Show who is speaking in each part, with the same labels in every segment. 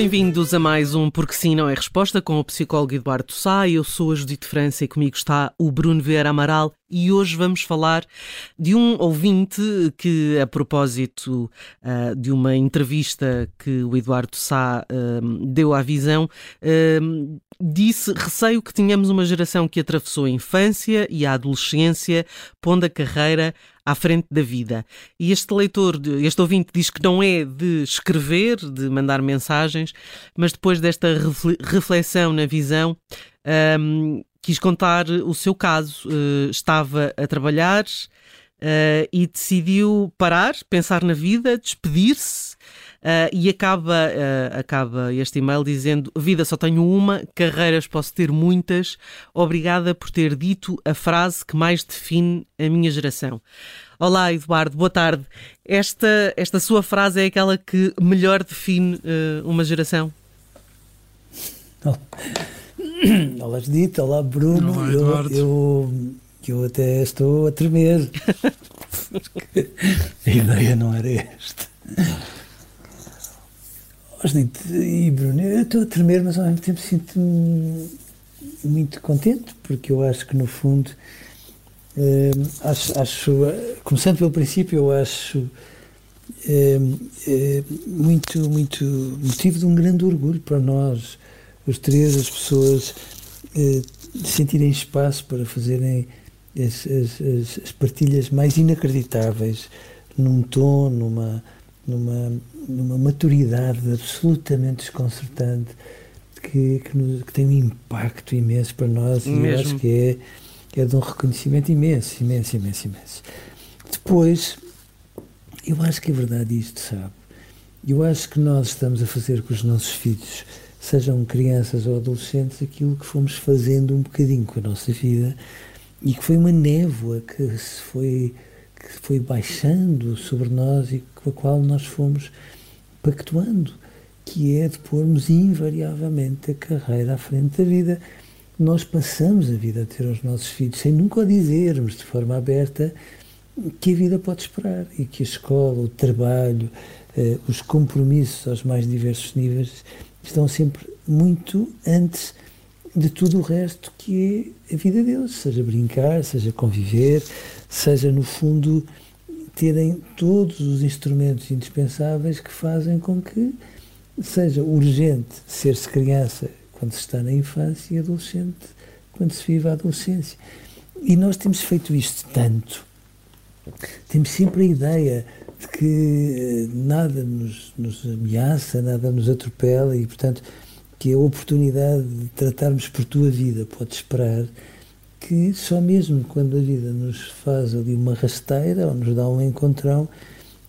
Speaker 1: Bem-vindos a mais um Porque Sim Não é Resposta com o psicólogo Eduardo Sá. Eu sou a Judite França e comigo está o Bruno Vieira Amaral e hoje vamos falar de um ouvinte que, a propósito uh, de uma entrevista que o Eduardo Sá uh, deu à visão, uh, disse receio que tínhamos uma geração que atravessou a infância e a adolescência, pondo a carreira à frente da vida. E este leitor, este ouvinte, diz que não é de escrever, de mandar mensagens, mas depois desta reflexão na visão, um, quis contar o seu caso. Uh, estava a trabalhar uh, e decidiu parar, pensar na vida, despedir-se. Uh, e acaba, uh, acaba este e-mail dizendo: Vida só tenho uma, carreiras posso ter muitas. Obrigada por ter dito a frase que mais define a minha geração. Olá, Eduardo, boa tarde. Esta, esta sua frase é aquela que melhor define uh, uma geração?
Speaker 2: Olá, Judite, olá, Bruno. Olá, Eduardo. Eu, eu, eu até estou a tremer. a ideia não era esta. E Bruno, eu estou a tremer, mas ao mesmo tempo sinto-me muito contente, porque eu acho que no fundo, eh, acho, acho, começando pelo princípio, eu acho eh, eh, muito, muito motivo de um grande orgulho para nós, os três, as pessoas eh, sentirem espaço para fazerem as, as, as partilhas mais inacreditáveis, num tom, numa numa, numa maturidade absolutamente desconcertante que, que, nos, que, tem um impacto imenso para nós e eu acho que é, é de um reconhecimento imenso, imenso, imenso, imenso. Depois, eu acho que é verdade isto, sabe? Eu acho que nós estamos a fazer com os nossos filhos, sejam crianças ou adolescentes, aquilo que fomos fazendo um bocadinho com a nossa vida e que foi uma névoa que se foi que foi baixando sobre nós e com a qual nós fomos pactuando, que é de pormos invariavelmente a carreira à frente da vida. Nós passamos a vida a ter os nossos filhos sem nunca dizermos de forma aberta que a vida pode esperar e que a escola, o trabalho, eh, os compromissos aos mais diversos níveis estão sempre muito antes de tudo o resto que é a vida deles, seja brincar, seja conviver, seja no fundo terem todos os instrumentos indispensáveis que fazem com que seja urgente ser-se criança quando se está na infância e adolescente quando se vive a adolescência. E nós temos feito isto tanto, temos sempre a ideia de que eh, nada nos, nos ameaça, nada nos atropela e, portanto, que a oportunidade de tratarmos por tua vida pode esperar, que só mesmo quando a vida nos faz ali uma rasteira ou nos dá um encontrão,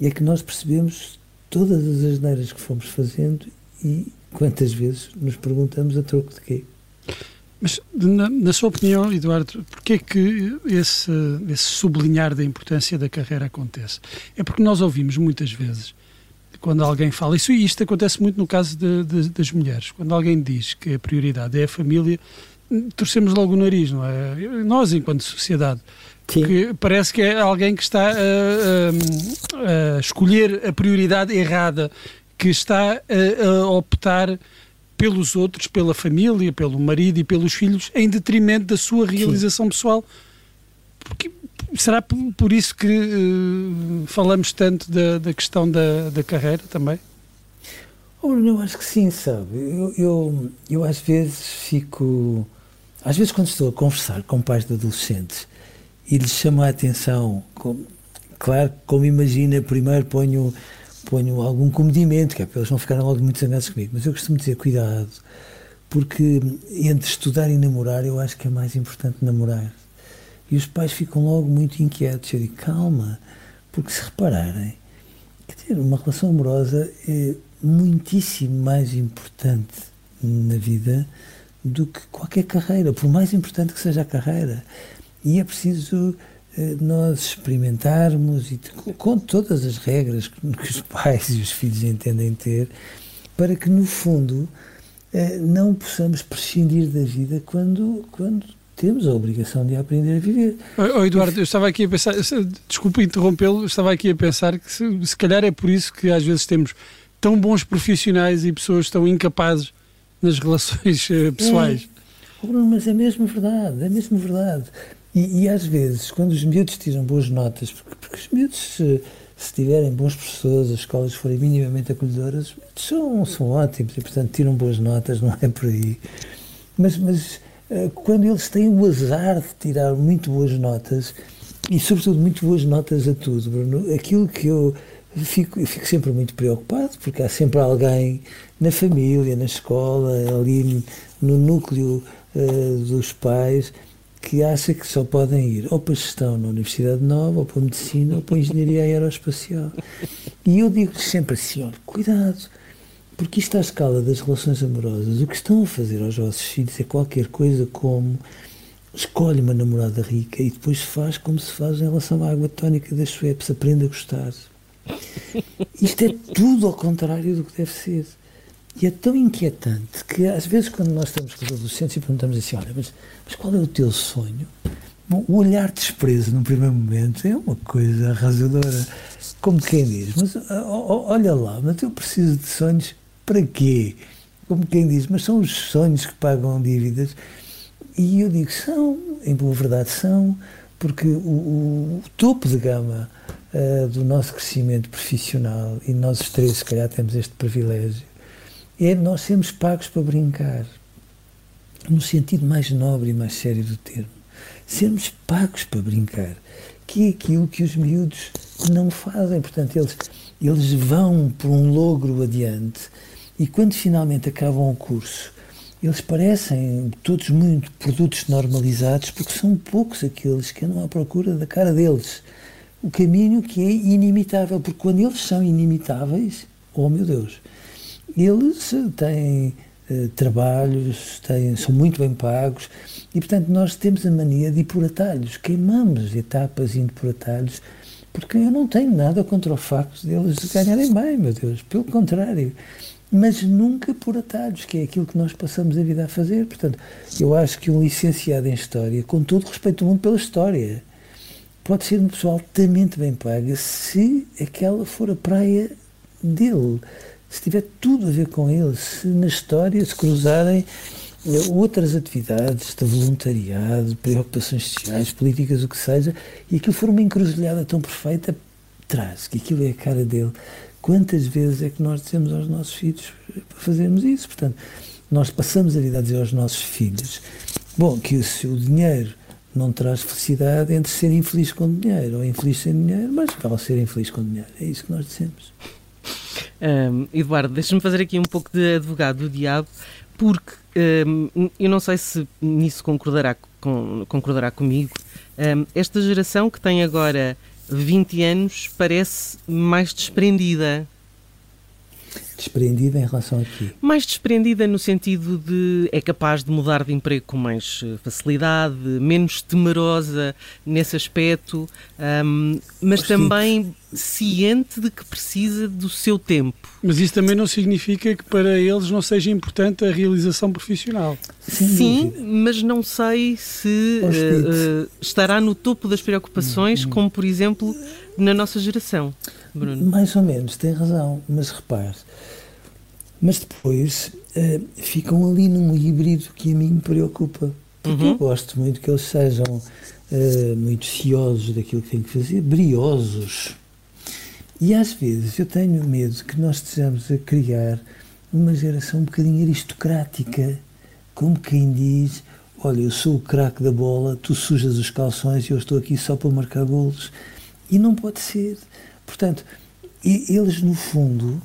Speaker 2: é que nós percebemos todas as asneiras que fomos fazendo e quantas vezes nos perguntamos a troco de quê.
Speaker 3: Mas, na, na sua opinião, Eduardo, porquê é que esse, esse sublinhar da importância da carreira acontece? É porque nós ouvimos muitas vezes quando alguém fala, isso isto acontece muito no caso de, de, das mulheres, quando alguém diz que a prioridade é a família, torcemos logo o nariz, não é? Nós, enquanto sociedade. Porque parece que é alguém que está a, a, a, escolher a prioridade errada, que está a, a optar pelos outros, pela família, pelo marido e pelos filhos, em detrimento da sua realização Sim. pessoal. Porque será por isso que uh, falamos tanto da, da questão da, da carreira também?
Speaker 2: Eu acho que sim, sabe? Eu, eu, eu, às vezes fico. Às vezes, quando estou a conversar com pais de adolescentes e lhes chamo a atenção claro, como imagina, primeiro ponho, ponho algum comedimento, que é para eles não ficarem logo muito zangados comigo. Mas eu costumo dizer, cuidado, porque entre estudar e namorar, eu acho que é mais importante namorar. E os pais ficam logo muito inquietos. Eu digo, calma, porque se repararem, quer dizer, uma relação amorosa é muitíssimo mais importante na vida do que qualquer carreira, por mais importante que seja a carreira. E é preciso eh, nós experimentarmos, e com todas as regras que os pais e os filhos entendem ter, para que, no fundo, eh, não possamos prescindir da vida quando, quando temos a obrigação de aprender a viver.
Speaker 3: Oh, Eduardo, eu estava aqui a pensar, desculpa interrompê-lo, estava aqui a pensar que se, se calhar é por isso que às vezes temos tão bons profissionais e pessoas tão incapazes nas relações eh, pessoais.
Speaker 2: É, mas é mesmo verdade, é mesmo verdade. E, e, às vezes, quando os miúdos tiram boas notas, porque, porque os miúdos, se, se, tiverem bons professores, as escolas forem minimamente acolhedoras, os miúdos são, são ótimos e, portanto, tiram boas notas, não é por aí. Mas, mas quando eles têm o azar de tirar muito boas notas, e sobretudo muito boas notas a tudo, Bruno, aquilo que eu fico, eu fico sempre muito preocupado, porque há sempre alguém na família, na escola, ali no núcleo uh, dos pais, que acha que só podem ir ou para a gestão na Universidade Nova, ou para medicina, ou para engenharia aeroespacial. E eu digo sempre assim: olha, cuidado, porque isto à escala das relações amorosas, o que estão a fazer aos vossos filhos é qualquer coisa como escolhe uma namorada rica e depois faz como se faz em relação à água tónica das Sueps, aprende a gostar. Isto é tudo ao contrário do que deve ser. E é tão inquietante que às vezes quando nós estamos com os adolescentes e perguntamos assim, olha, mas, mas qual é o teu sonho? Bom, o olhar de desprezo no primeiro momento é uma coisa arrasadora. Como quem diz, mas olha lá, mas eu preciso de sonhos para quê? Como quem diz, mas são os sonhos que pagam dívidas. E eu digo, são, em boa verdade são, porque o, o, topo de gama uh, do nosso crescimento profissional, e nós os três, se calhar, temos este privilégio, é nós sermos pagos para brincar, no sentido mais nobre e mais sério do termo. Sermos pagos para brincar, que é aquilo que os miúdos não fazem. Portanto, eles, eles vão por um logro adiante e quando finalmente acabam o curso, eles parecem todos muito produtos normalizados porque são poucos aqueles que andam à procura da cara deles. O caminho que é inimitável, porque quando eles são inimitáveis, oh meu Deus, eles têm uh, trabalhos, têm, são muito bem pagos e, portanto, nós temos a mania de ir por atalhos, queimamos etapas indo por atalhos, porque eu não tenho nada contra o facto deles ganharem bem, meu Deus, pelo contrário mas nunca por atalhos, que é aquilo que nós passamos a vida a fazer. Portanto, eu acho que um licenciado em História, com todo o respeito do mundo pela História, pode ser uma pessoa altamente bem paga se aquela for a praia dele, se tiver tudo a ver com ele, se na História se cruzarem eh, outras atividades de voluntariado, preocupações sociais, políticas, o que seja, e aquilo for uma encruzilhada tão perfeita, traz, que aquilo é a cara dele Quantas vezes é que nós dizemos aos nossos filhos para fazermos isso? Portanto, nós passamos a vida a dizer aos nossos filhos, bom, que se o dinheiro não traz felicidade entre ser infeliz com dinheiro ou infeliz sem dinheiro, mas vale ser infeliz com dinheiro. É isso que nós dizemos.
Speaker 1: Um, Eduardo, deixa-me fazer aqui um pouco de advogado do diabo, porque um, eu não sei se nisso concordará, com, concordará comigo. Um, esta geração que tem agora 20 anos parece mais desprendida.
Speaker 2: Desprendida em relação a quê?
Speaker 1: Mais desprendida no sentido de é capaz de mudar de emprego com mais eh, facilidade, menos temerosa nesse aspecto, um, mas também ciente de que precisa do seu tempo.
Speaker 3: Mas isso também não significa que para eles não seja importante a realização profissional.
Speaker 1: Sim, mas não sei se uh, uh, estará no topo das preocupações, hum, hum. como por exemplo na nossa geração. Bruno.
Speaker 2: Mais ou menos, tem razão, mas repare. Mas depois uh, ficam ali num híbrido que a mim me preocupa. Porque uhum. eu gosto muito que eles sejam uh, muito ciosos daquilo que têm que fazer, briosos. E às vezes eu tenho medo que nós estejamos a criar uma geração um bocadinho aristocrática, como quem diz: Olha, eu sou o craque da bola, tu sujas os calções e eu estou aqui só para marcar golos. E não pode ser. Portanto, eles, no fundo,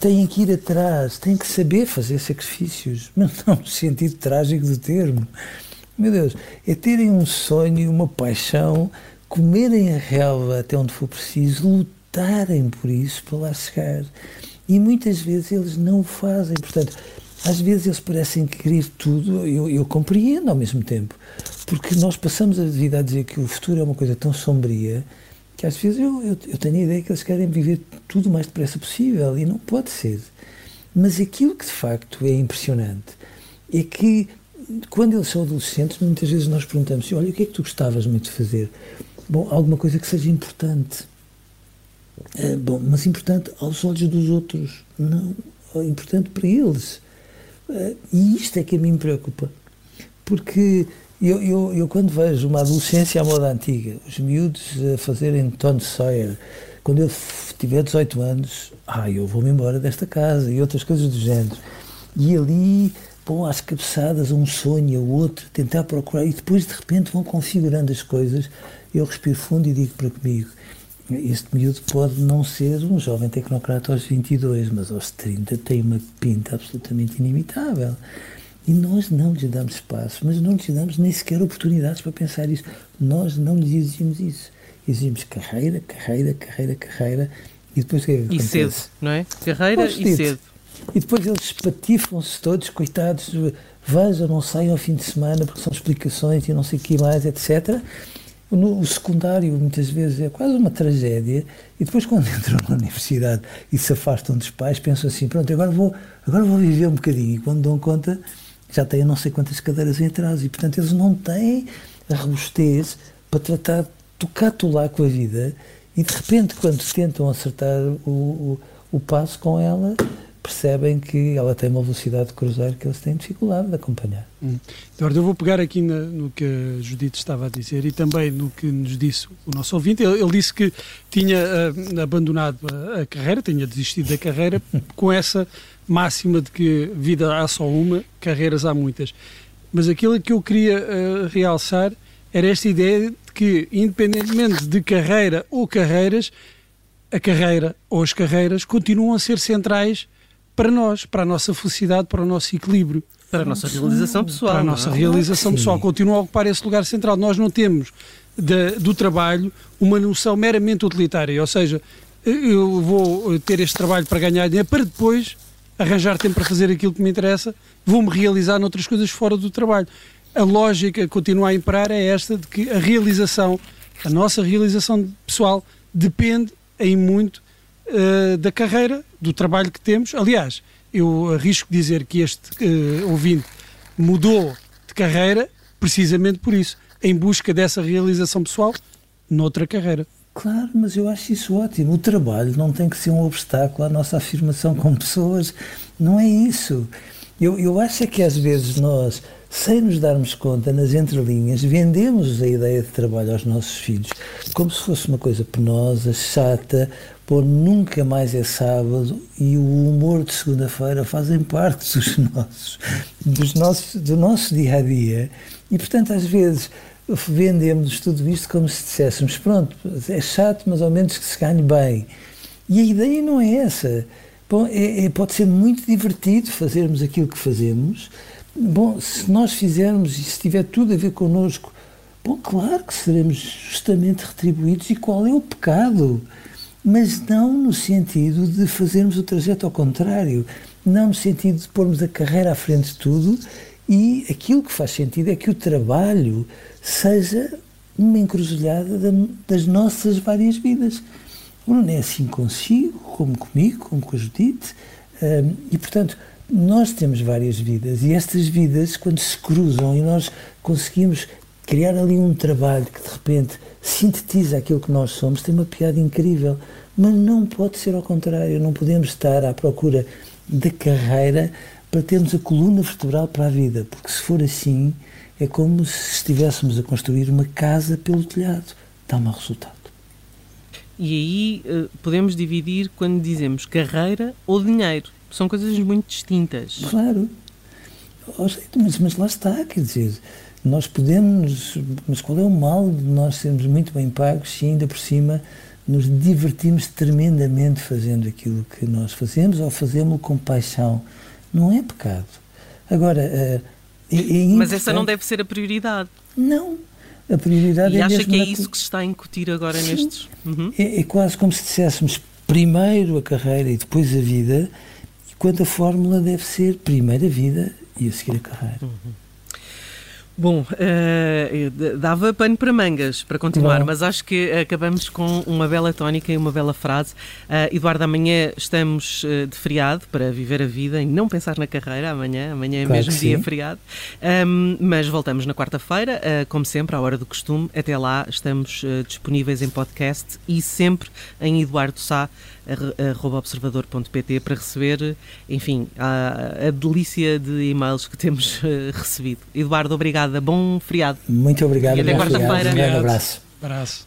Speaker 2: têm que ir atrás, têm que saber fazer sacrifícios, mas não no sentido trágico do termo. Meu Deus, é terem um sonho, uma paixão, comerem a relva até onde for preciso, lutarem por isso para lá chegar. E muitas vezes eles não o fazem. Portanto, às vezes eles parecem querer tudo, eu, eu compreendo ao mesmo tempo, porque nós passamos a vida a dizer que o futuro é uma coisa tão sombria que às vezes eu, eu, eu tenho a ideia que eles querem viver tudo o mais depressa possível e não pode ser. Mas aquilo que de facto é impressionante é que quando eles são adolescentes, muitas vezes nós perguntamos: olha, o que é que tu gostavas muito de fazer? Bom, alguma coisa que seja importante. Uh, bom, mas importante aos olhos dos outros, não importante para eles. Uh, e isto é que a mim me preocupa. Porque eu, eu, eu, quando vejo uma adolescência à moda antiga, os miúdos a fazerem Tom Sawyer, quando eu tiver 18 anos, ah, eu vou-me embora desta casa e outras coisas do género. E ali, bom, às cabeçadas, um sonho, o outro, tentar procurar, e depois de repente vão configurando as coisas. Eu respiro fundo e digo para comigo: este miúdo pode não ser um jovem tecnocrata aos 22, mas aos 30 tem uma pinta absolutamente inimitável. E nós não lhes damos espaço, mas não lhes damos nem sequer oportunidades para pensar isso. Nós não lhes exigimos isso. Exigimos carreira, carreira, carreira, carreira. E depois o que é que
Speaker 1: E cedo, não é? Carreira e cedo.
Speaker 2: E depois eles patifam-se todos, coitados, vejam, não saiam ao fim de semana porque são explicações e não sei o que mais, etc. No, o secundário, muitas vezes, é quase uma tragédia. E depois, quando entram na universidade e se afastam dos pais, pensam assim: pronto, agora vou, agora vou viver um bocadinho. E quando dão conta, já têm não sei quantas cadeiras em atraso e, portanto, eles não têm a robustez para tratar de tocar lá com a vida e, de repente, quando tentam acertar o, o, o passo com ela, percebem que ela tem uma velocidade de cruzeiro que eles têm dificuldade de acompanhar.
Speaker 3: Hum. Eduardo, eu vou pegar aqui na, no que a Judite estava a dizer e também no que nos disse o nosso ouvinte. Ele, ele disse que tinha uh, abandonado a, a, carreira, tinha desistido da carreira com essa máxima de que vida há só uma, carreiras há muitas. Mas aquilo que eu queria uh, realçar era esta ideia de que, independentemente de carreira ou carreiras, a carreira ou as carreiras continuam a ser centrais para nós, para a nossa felicidade, para o nosso equilíbrio.
Speaker 1: Para a nossa realização pessoal.
Speaker 3: Para a nossa é? realização Sim. pessoal. Continua a ocupar esse lugar central. Nós não temos de, do trabalho uma noção meramente utilitária. Ou seja, eu vou ter este trabalho para ganhar dinheiro para depois arranjar tempo para fazer aquilo que me interessa, vou-me realizar noutras coisas fora do trabalho. A lógica continua a imperar é esta de que a realização, a nossa realização pessoal, depende em muito uh, da carreira, do trabalho que temos. Aliás, eu arrisco dizer que este uh, ouvinte mudou de carreira precisamente por isso, em busca dessa realização pessoal noutra carreira.
Speaker 2: Claro, mas eu acho isso ótimo. O trabalho não tem que ser um obstáculo à nossa afirmação como pessoas. Não é isso. Eu, eu acho é que às vezes nós, sem nos darmos conta, nas entrelinhas, vendemos a ideia de trabalho aos nossos filhos como se fosse uma coisa penosa, chata, pô, nunca mais é sábado e o humor de segunda-feira fazem parte dos nossos, dos nossos, do nosso dia a dia. E portanto, às vezes vendemos tudo isto como se disséssemos, pronto, é chato, mas ao menos que se ganhe bem. E a ideia não é essa. Bom, é, é, pode ser muito divertido fazermos aquilo que fazemos. Bom, se nós fizermos e se tiver tudo a ver connosco, bom, claro que seremos justamente retribuídos. E qual é o pecado? Mas não no sentido de fazermos o trajeto ao contrário, não no sentido de pormos a carreira à frente de tudo. E aquilo que faz sentido é que o trabalho seja uma encruzilhada das nossas várias vidas. Não é assim consigo, como comigo, como com a Judite, e portanto nós temos várias vidas e estas vidas, quando se cruzam e nós conseguimos criar ali um trabalho que de repente sintetiza aquilo que nós somos, tem uma piada incrível. Mas não pode ser ao contrário, não podemos estar à procura da carreira para termos a coluna vertebral para a vida, porque se for assim, é como se estivéssemos a construir uma casa pelo telhado. Dá mau resultado.
Speaker 1: E aí uh, podemos dividir quando dizemos carreira ou dinheiro. São coisas muito distintas.
Speaker 2: Claro. Mas, mas lá está, quer dizer, Nós podemos, mas qual é o mal de nós sermos muito bem pagos se ainda por cima nos divertimos tremendamente fazendo aquilo que nós fazemos ou fazemos com paixão? Não é pecado. Agora, é,
Speaker 1: é mas essa não deve ser a prioridade.
Speaker 2: Não. A prioridade
Speaker 1: e
Speaker 2: é
Speaker 1: acha que é isso que se está a incutir agora Sim. nestes?
Speaker 2: Uhum. É, é quase como se disséssemos primeiro a carreira e depois a vida, enquanto a fórmula deve ser primeiro a vida e a seguir a carreira. Uhum.
Speaker 1: Bom, uh, dava pano para mangas para continuar, Bom. mas acho que acabamos com uma bela tónica e uma bela frase. Uh, Eduardo, amanhã estamos uh, de feriado para viver a vida e não pensar na carreira amanhã. Amanhã é claro mesmo dia sim. feriado. Um, mas voltamos na quarta-feira, como sempre, à hora do costume. Até lá, estamos disponíveis em podcast e sempre em Eduardo Sá observador.pt para receber, enfim, a, a, delícia de e-mails que temos uh, recebido. Eduardo, obrigada. Bom feriado.
Speaker 2: Muito obrigado.
Speaker 1: E até quarta-feira.
Speaker 2: Um abraço.
Speaker 3: abraço.